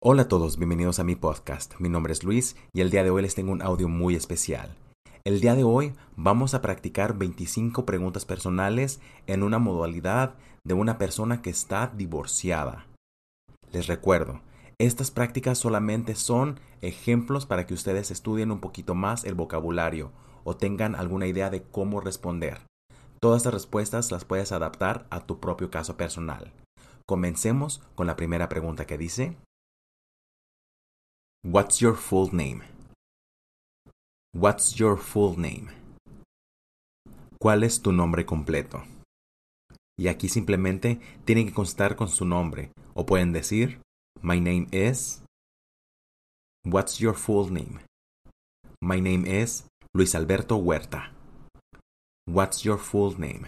Hola a todos, bienvenidos a mi podcast. Mi nombre es Luis y el día de hoy les tengo un audio muy especial. El día de hoy vamos a practicar 25 preguntas personales en una modalidad de una persona que está divorciada. Les recuerdo, estas prácticas solamente son ejemplos para que ustedes estudien un poquito más el vocabulario o tengan alguna idea de cómo responder. Todas estas respuestas las puedes adaptar a tu propio caso personal. Comencemos con la primera pregunta que dice, What's your full name? What's your full name? ¿Cuál es tu nombre completo? Y aquí simplemente tienen que constar con su nombre o pueden decir My name is What's your full name? My name is Luis Alberto Huerta. What's your full name?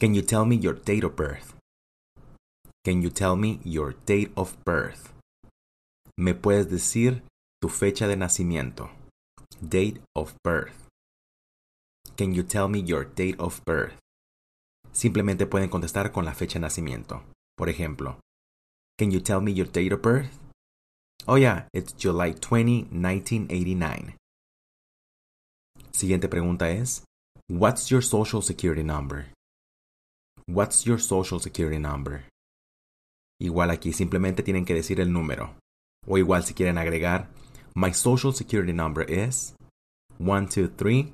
Can you tell me your date of birth? Can you tell me your date of birth? ¿Me puedes decir tu fecha de nacimiento? Date of birth. Can you tell me your date of birth? Simplemente pueden contestar con la fecha de nacimiento. Por ejemplo, Can you tell me your date of birth? Oh yeah, it's July 20, 1989. Siguiente pregunta es, What's your social security number? What's your social security number? Igual aquí simplemente tienen que decir el número. O igual si quieren agregar, my social security number is 123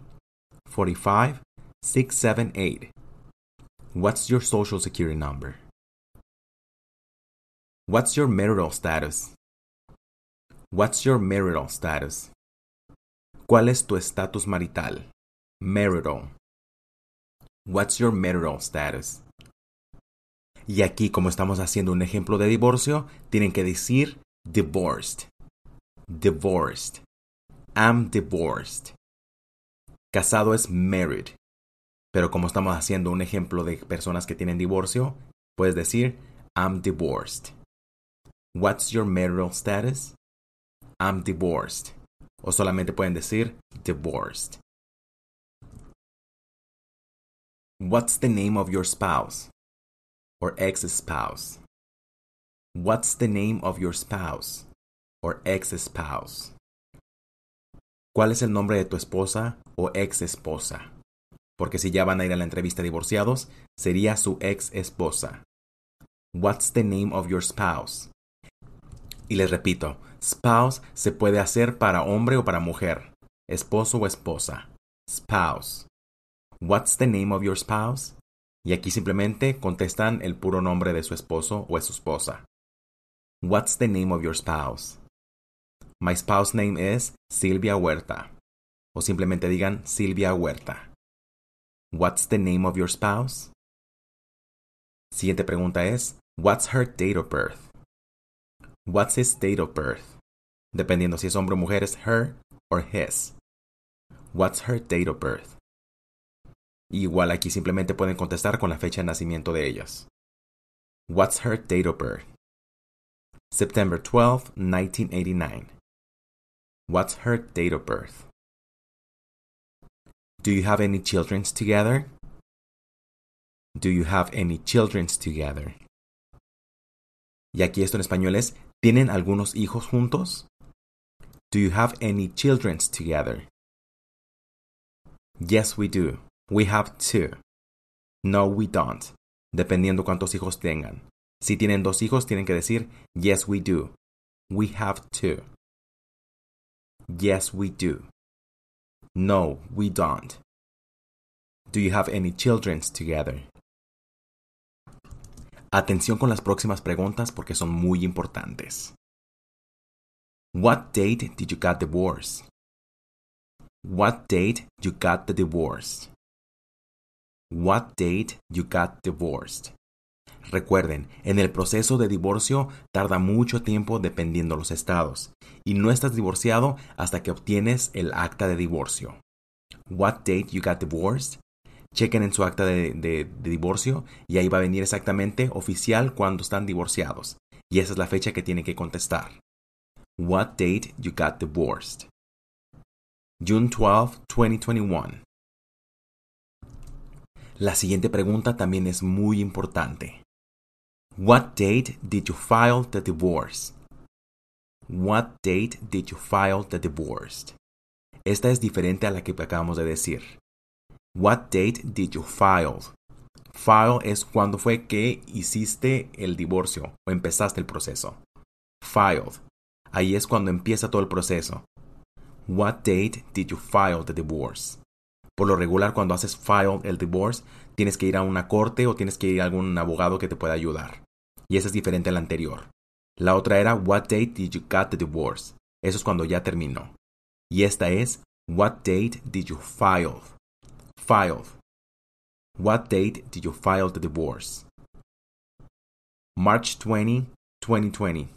45 678. What's your social security number? What's your marital status? What's your marital status? ¿Cuál es tu estatus marital? Marital. What's your marital status? Y aquí, como estamos haciendo un ejemplo de divorcio, tienen que decir divorced, divorced. I'm divorced. Casado es married. Pero como estamos haciendo un ejemplo de personas que tienen divorcio, puedes decir I'm divorced. What's your marital status? I'm divorced. O solamente pueden decir divorced. What's the name of your spouse? Or ex-spouse? What's the name of your spouse or ex-spouse? ¿Cuál es el nombre de tu esposa o ex-esposa? Porque si ya van a ir a la entrevista divorciados, sería su ex-esposa. What's the name of your spouse? Y les repito, spouse se puede hacer para hombre o para mujer, esposo o esposa. Spouse. What's the name of your spouse? Y aquí simplemente contestan el puro nombre de su esposo o de su esposa. What's the name of your spouse? My spouse name is Silvia Huerta. O simplemente digan Silvia Huerta. What's the name of your spouse? Siguiente pregunta es What's her date of birth? What's his date of birth? Dependiendo si es hombre o mujer es her or his. What's her date of birth? Igual aquí simplemente pueden contestar con la fecha de nacimiento de ellos. What's her date of birth? September 12, 1989. What's her date of birth? Do you have any children together? Do you have any children together? Y aquí esto en español es, ¿tienen algunos hijos juntos? Do you have any children together? Yes, we do. We have two. No, we don't. Dependiendo cuántos hijos tengan. Si tienen dos hijos, tienen que decir, yes, we do. We have two. Yes, we do. No, we don't. Do you have any children together? Atención con las próximas preguntas porque son muy importantes. What date did you get divorced? What date you got the divorce? What date you got divorced? Recuerden, en el proceso de divorcio tarda mucho tiempo dependiendo los estados, y no estás divorciado hasta que obtienes el acta de divorcio. What date you got divorced? Chequen en su acta de, divorcio y ahí va a venir exactamente oficial cuando están divorciados. Y esa es la fecha que tienen que contestar. What date you got divorced? June 12, 2021. La siguiente pregunta también es muy importante. What date did you file the divorce? What date did you file the divorce? Esta es diferente a la que acabamos de decir. What date did you file? File es cuando fue que hiciste el divorcio o empezaste el proceso. Filed. Ahí es cuando empieza todo el proceso. What date did you file the divorce? Por lo regular, cuando haces file el divorce, tienes que ir a una corte o tienes que ir a algún abogado que te pueda ayudar. Y esa es diferente a la anterior. La otra era What date did you get the divorce? Eso es cuando ya terminó. Y esta es What date did you file? File. What date did you file the divorce? March 20, 2020.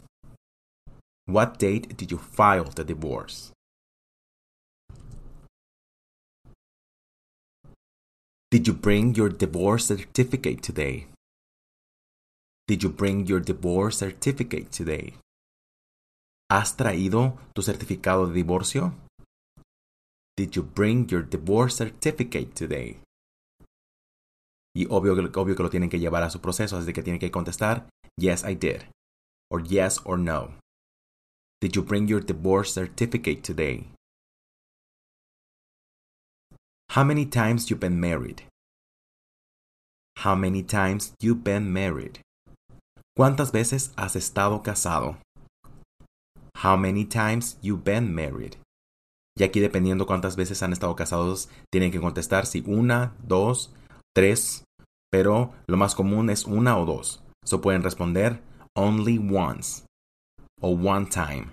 What date did you file the divorce? Did you bring your divorce certificate today? Did you bring your divorce certificate today? ¿Has traído tu certificado de divorcio? Did you bring your divorce certificate today? Y obvio, obvio que lo tienen que llevar a su proceso, así que tienen que contestar yes I did or yes or no. Did you bring your divorce certificate today? How many times you've been married? How many times you've been married? ¿Cuántas veces has estado casado? How many times you been married? Y aquí dependiendo cuántas veces han estado casados, tienen que contestar si una, dos, tres, pero lo más común es una o dos. So pueden responder only once o one time.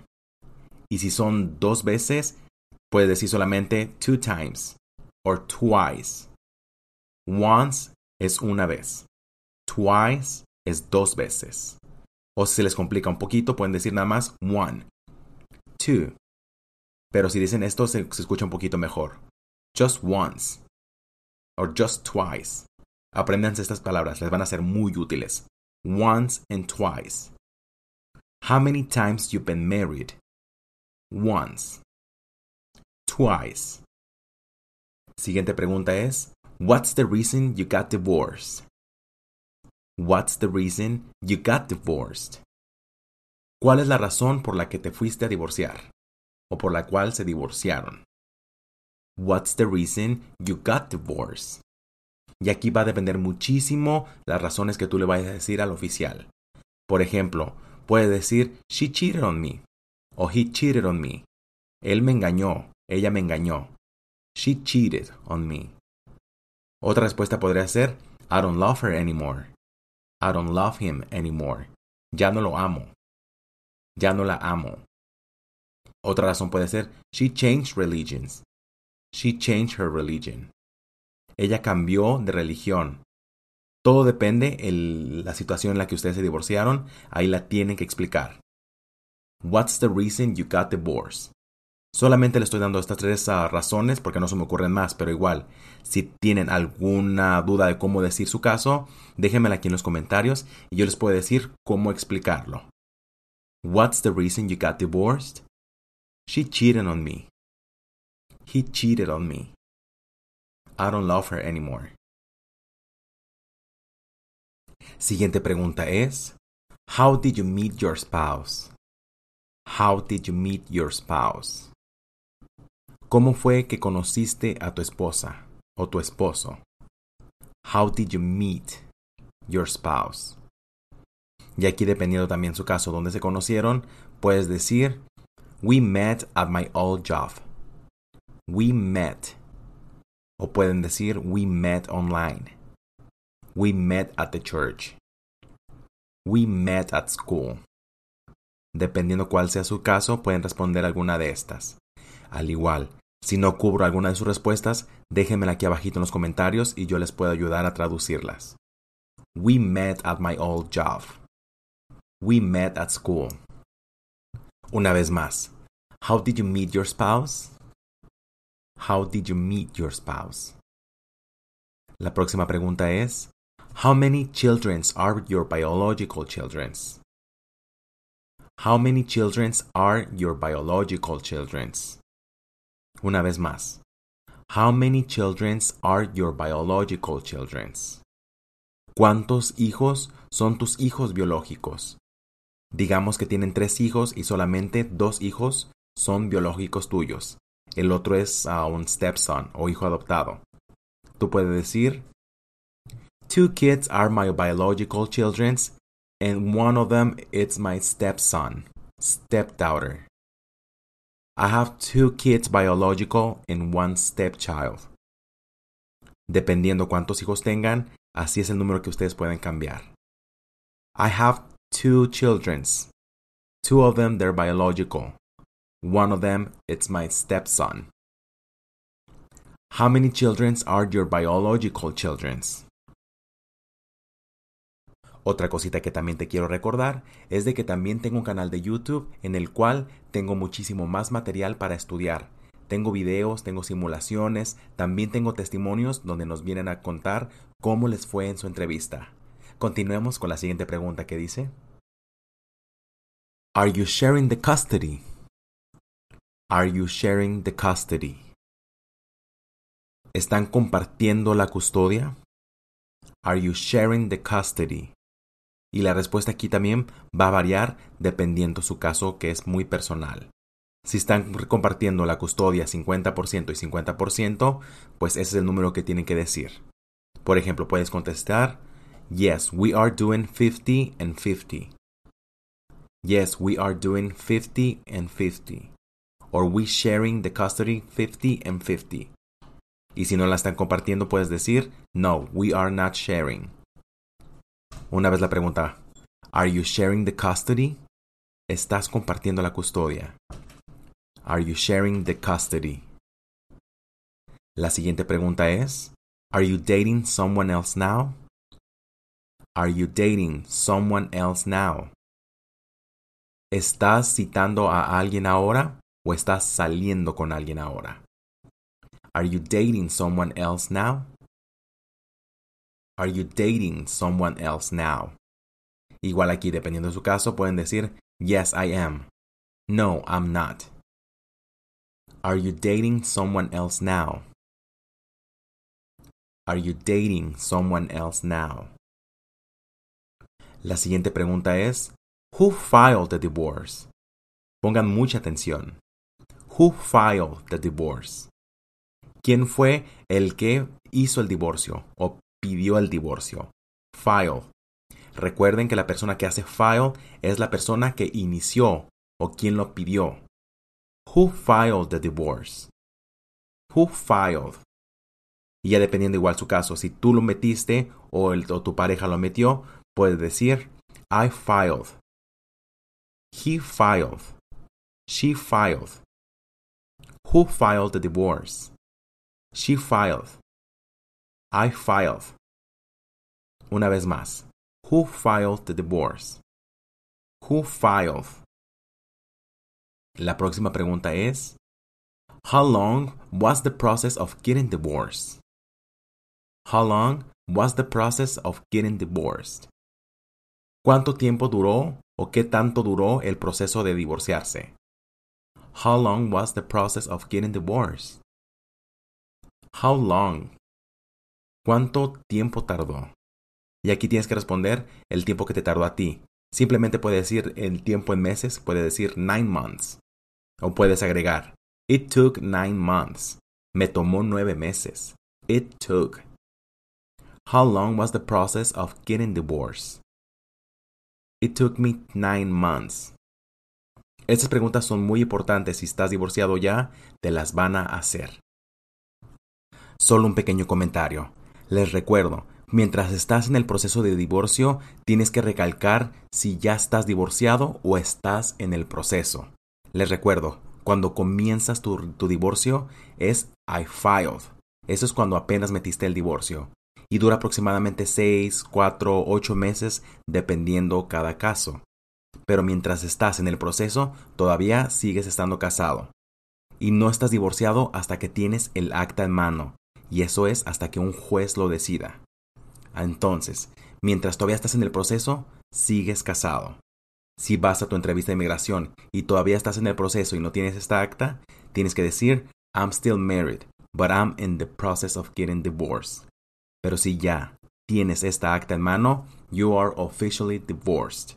Y si son dos veces, puede decir solamente two times or twice. Once es una vez. Twice es dos veces. O si se les complica un poquito, pueden decir nada más one. Two. Pero si dicen esto, se, se escucha un poquito mejor. Just once. Or just twice. Apréndanse estas palabras, les van a ser muy útiles. Once and twice. How many times you been married? Once. Twice. Siguiente pregunta es, What's the reason you got divorced? What's the reason you got divorced? ¿Cuál es la razón por la que te fuiste a divorciar? O por la cual se divorciaron. What's the reason you got divorced? Y aquí va a depender muchísimo las razones que tú le vayas a decir al oficial. Por ejemplo, puede decir She cheated on me o He cheated on me. Él me engañó, ella me engañó. She cheated on me. Otra respuesta podría ser I don't love her anymore. I don't love him anymore. Ya no lo amo. Ya no la amo. Otra razón puede ser She changed religions. She changed her religion. Ella cambió de religión. Todo depende de la situación en la que ustedes se divorciaron. Ahí la tienen que explicar. What's the reason you got divorced? Solamente le estoy dando estas tres uh, razones porque no se me ocurren más, pero igual, si tienen alguna duda de cómo decir su caso, déjenmela aquí en los comentarios y yo les puedo decir cómo explicarlo. What's the reason you got divorced? She cheated on me. He cheated on me. I don't love her anymore. Siguiente pregunta es, How did you meet your spouse? How did you meet your spouse? ¿Cómo fue que conociste a tu esposa o tu esposo? How did you meet your spouse? Y aquí dependiendo también su caso donde se conocieron, puedes decir We met at my old job. We met. O pueden decir We met online. We met at the church. We met at school. Dependiendo cuál sea su caso, pueden responder alguna de estas. Al igual, si no cubro alguna de sus respuestas, déjenmela aquí abajito en los comentarios y yo les puedo ayudar a traducirlas. We met at my old job. We met at school. Una vez más. How did you meet your spouse? How did you meet your spouse? La próxima pregunta es How many children are your biological children? How many children are your biological children? Una vez más. How many children are your biological children? ¿Cuántos hijos son tus hijos biológicos. Digamos que tienen tres hijos y solamente dos hijos son biológicos tuyos. El otro es a un stepson o hijo adoptado. Tú puedes decir, Two kids are my biological children and one of them is my stepson, stepdaughter. I have two kids biological and one stepchild. Dependiendo cuántos hijos tengan, así es el número que ustedes pueden cambiar. I have two children. Two of them they're biological. One of them it's my stepson. How many children are your biological children? Otra cosita que también te quiero recordar es de que también tengo un canal de YouTube en el cual tengo muchísimo más material para estudiar. Tengo videos, tengo simulaciones, también tengo testimonios donde nos vienen a contar cómo les fue en su entrevista. Continuemos con la siguiente pregunta que dice Are you sharing the custody? Are you sharing the custody? ¿Están compartiendo la custodia? Are you sharing the custody? Y la respuesta aquí también va a variar dependiendo su caso que es muy personal. Si están compartiendo la custodia 50% y 50%, pues ese es el número que tienen que decir. Por ejemplo, puedes contestar, Yes, we are doing 50 and 50. Yes, we are doing 50 and 50. Or we sharing the custody 50 and 50. Y si no la están compartiendo, puedes decir, No, we are not sharing. Una vez la pregunta, Are you sharing the custody? ¿Estás compartiendo la custodia? Are you sharing the custody? La siguiente pregunta es, Are you dating someone else now? Are you dating someone else now? ¿Estás citando a alguien ahora o estás saliendo con alguien ahora? Are you dating someone else now? Are you dating someone else now? Igual aquí, dependiendo de su caso, pueden decir Yes, I am. No, I'm not. Are you dating someone else now? Are you dating someone else now? La siguiente pregunta es Who filed the divorce? Pongan mucha atención. Who filed the divorce? ¿Quién fue el que hizo el divorcio o pidió el divorcio. File. Recuerden que la persona que hace file es la persona que inició o quien lo pidió. Who filed the divorce? Who filed? Y ya dependiendo igual su caso, si tú lo metiste o, el, o tu pareja lo metió, puedes decir I filed. He filed. She filed. Who filed the divorce? She filed. I filed. Una vez más. Who filed the divorce? Who filed? La próxima pregunta es How long was the process of getting divorced? How long was the process of getting divorced? ¿Cuánto tiempo duró o qué tanto duró el proceso de divorciarse? How long was the process of getting divorced? How long ¿Cuánto tiempo tardó? Y aquí tienes que responder el tiempo que te tardó a ti. Simplemente puede decir el tiempo en meses, puede decir nine months. O puedes agregar, it took nine months. Me tomó nueve meses. It took. How long was the process of getting divorced? It took me nine months. Estas preguntas son muy importantes. Si estás divorciado ya, te las van a hacer. Solo un pequeño comentario. Les recuerdo, mientras estás en el proceso de divorcio, tienes que recalcar si ya estás divorciado o estás en el proceso. Les recuerdo, cuando comienzas tu, divorcio es I filed. Eso es cuando apenas metiste el divorcio. Y dura aproximadamente 6, 4, 8 meses dependiendo cada caso. Pero mientras estás en el proceso, todavía sigues estando casado. Y no estás divorciado hasta que tienes el acta en mano, y eso es hasta que un juez lo decida. Entonces, mientras todavía estás en el proceso, sigues casado. Si vas a tu entrevista de inmigración y todavía estás en el proceso y no tienes esta acta, tienes que decir, I'm still married, but I'm in the process of getting divorced. Pero si ya tienes esta acta en mano, you are officially divorced.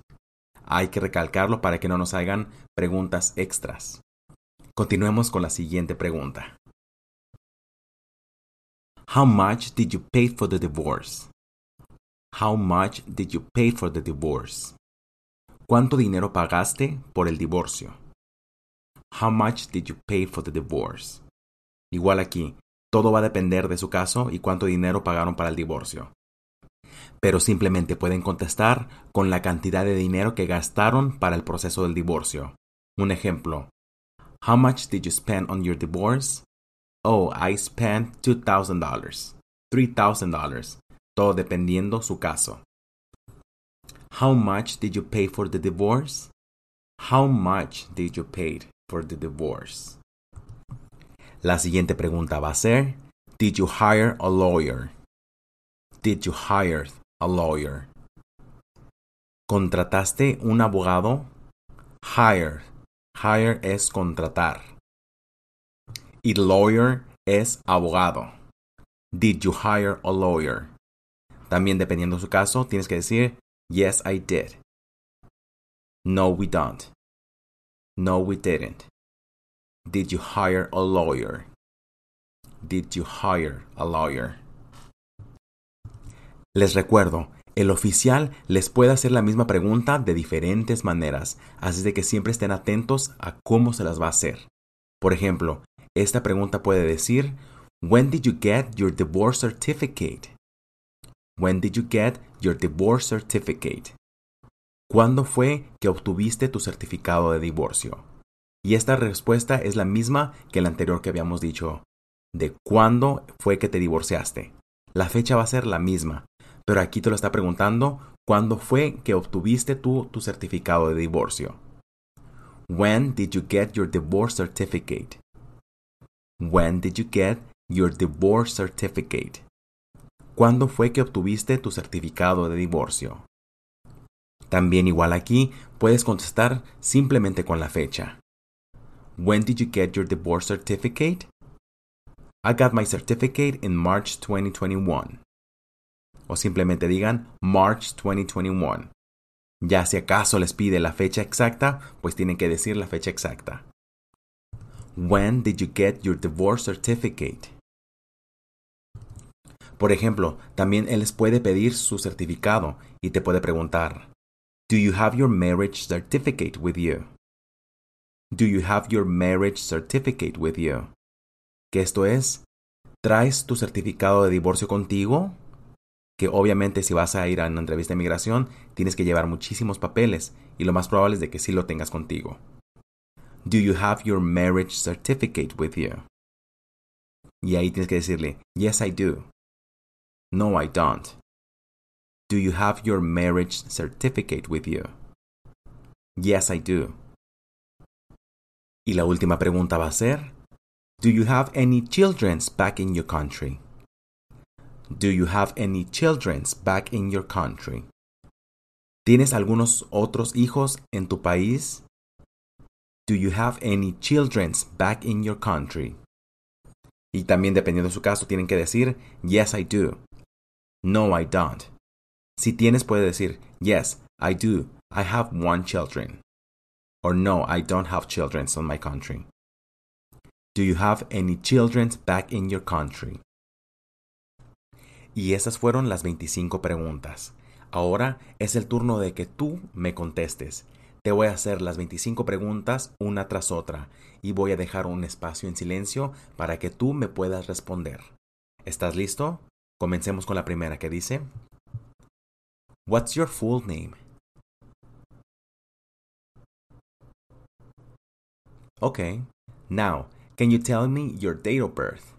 Hay que recalcarlo para que no nos hagan preguntas extras. Continuemos con la siguiente pregunta. How much did you pay for the divorce? How much did you pay for the divorce? ¿Cuánto dinero pagaste por el divorcio? How much did you pay for the divorce? Igual aquí, todo va a depender de su caso y cuánto dinero pagaron para el divorcio. Pero simplemente pueden contestar con la cantidad de dinero que gastaron para el proceso del divorcio. Un ejemplo. How much did you spend on your divorce? Oh, I spent $2,000. $3,000. Todo dependiendo su caso. How much did you pay for the divorce? How much did you pay for the divorce? La siguiente pregunta va a ser, Did you hire a lawyer? Did you hire a lawyer? ¿Contrataste un abogado? Hire. Hire es contratar. Y lawyer es abogado. Did you hire a lawyer? También dependiendo de su caso, tienes que decir Yes, I did. No, we don't. No, we didn't. Did you hire a lawyer? Did you hire a lawyer? Les recuerdo, el oficial les puede hacer la misma pregunta de diferentes maneras, así de que siempre estén atentos a cómo se las va a hacer. Por ejemplo, esta pregunta puede decir, When did you get your divorce certificate? When did you get your divorce certificate? ¿Cuándo fue que obtuviste tu certificado de divorcio? Y esta respuesta es la misma que la anterior que habíamos dicho, de cuándo fue que te divorciaste. La fecha va a ser la misma, pero aquí te lo está preguntando cuándo fue que obtuviste tú tu certificado de divorcio. When did you get your divorce certificate? When did you get your divorce certificate? ¿Cuándo fue que obtuviste tu certificado de divorcio? También igual aquí puedes contestar simplemente con la fecha. When did you get your divorce certificate? I got my certificate in March 2021. O simplemente digan March 2021. Ya si acaso les pide la fecha exacta, pues tienen que decir la fecha exacta. When did you get your divorce certificate? Por ejemplo, también él les puede pedir su certificado y te puede preguntar, Do you have your marriage certificate with you? Do you have your marriage certificate with you? Que esto es, ¿traes tu certificado de divorcio contigo? Que obviamente si vas a ir a una entrevista de migración tienes que llevar muchísimos papeles y lo más probable es de que sí lo tengas contigo. Do you have your marriage certificate with you? Y ahí tienes que decirle, Yes, I do. No, I don't. Do you have your marriage certificate with you? Yes, I do. Y la última pregunta va a ser, Do you have any children back in your country? Do you have any children back in your country? ¿Tienes algunos otros hijos en tu país? Do you have any children back in your country? Y también dependiendo de su caso tienen que decir Yes, I do. No, I don't. Si tienes puede decir Yes, I do. I have one children. Or no, I don't have children in my country. Do you have any children back in your country? Y esas fueron las 25 preguntas. Ahora es el turno de que tú me contestes. Te voy a hacer las 25 preguntas una tras otra y voy a dejar un espacio en silencio para que tú me puedas responder. ¿Estás listo? Comencemos con la primera que dice What's your full name? Okay. Now, can you tell me your date of birth?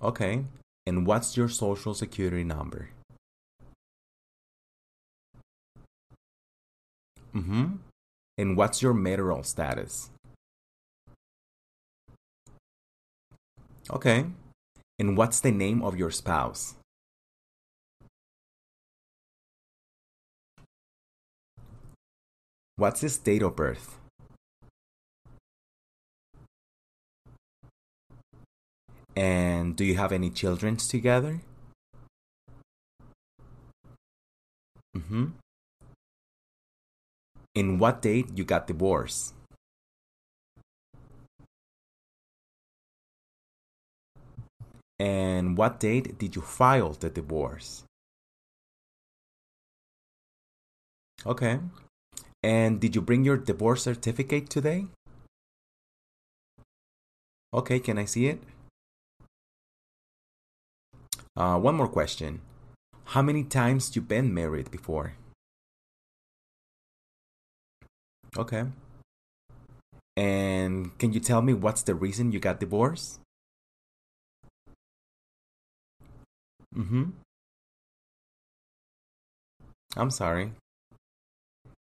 Okay. And what's your social security number? Mm-hmm. And what's your marital status? Okay. And what's the name of your spouse? What's his date of birth? And do you have any children together? Mm-hmm. In what date you got divorced? And what date did you file the divorce? Okay. And did you bring your divorce certificate today? Okay, can I see it? Uh, one more question. How many times you been married before? Okay. And can you tell me what's the reason you got divorced? Mm-hmm. I'm sorry.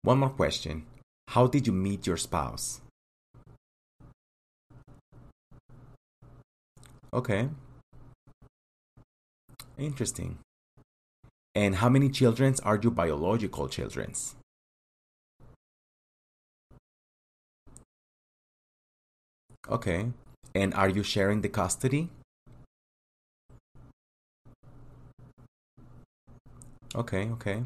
One more question. How did you meet your spouse? Okay. Interesting. And how many children are your biological children? Okay. And are you sharing the custody? Okay, okay.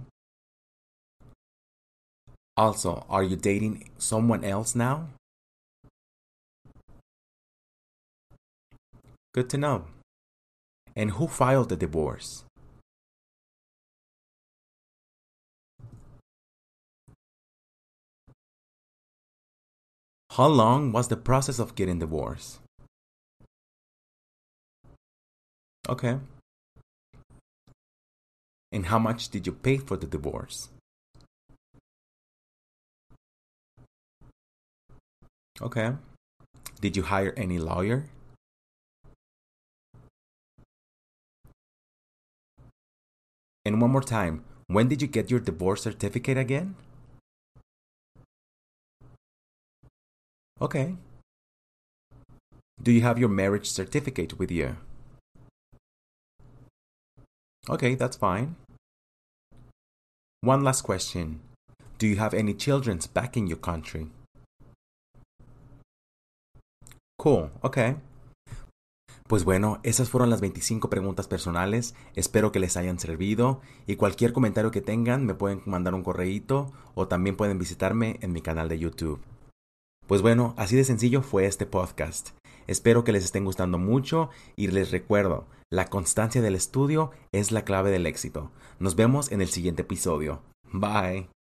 Also, are you dating someone else now? Good to know. And who filed the divorce? How long was the process of getting divorced? Okay. And how much did you pay for the divorce? Okay. Did you hire any lawyer? And one more time, when did you get your divorce certificate again? Okay. Do you have your marriage certificate with you? Okay, that's fine. One last question. Do you have any children back in your country? Cool, okay. Pues bueno, esas fueron las 25 preguntas personales. Espero que les hayan servido y cualquier comentario que tengan me pueden mandar un correíto o también pueden visitarme en mi canal de YouTube. Pues bueno, así de sencillo fue este podcast. Espero que les estén gustando mucho y les recuerdo, la constancia del estudio es la clave del éxito. Nos vemos en el siguiente episodio. Bye.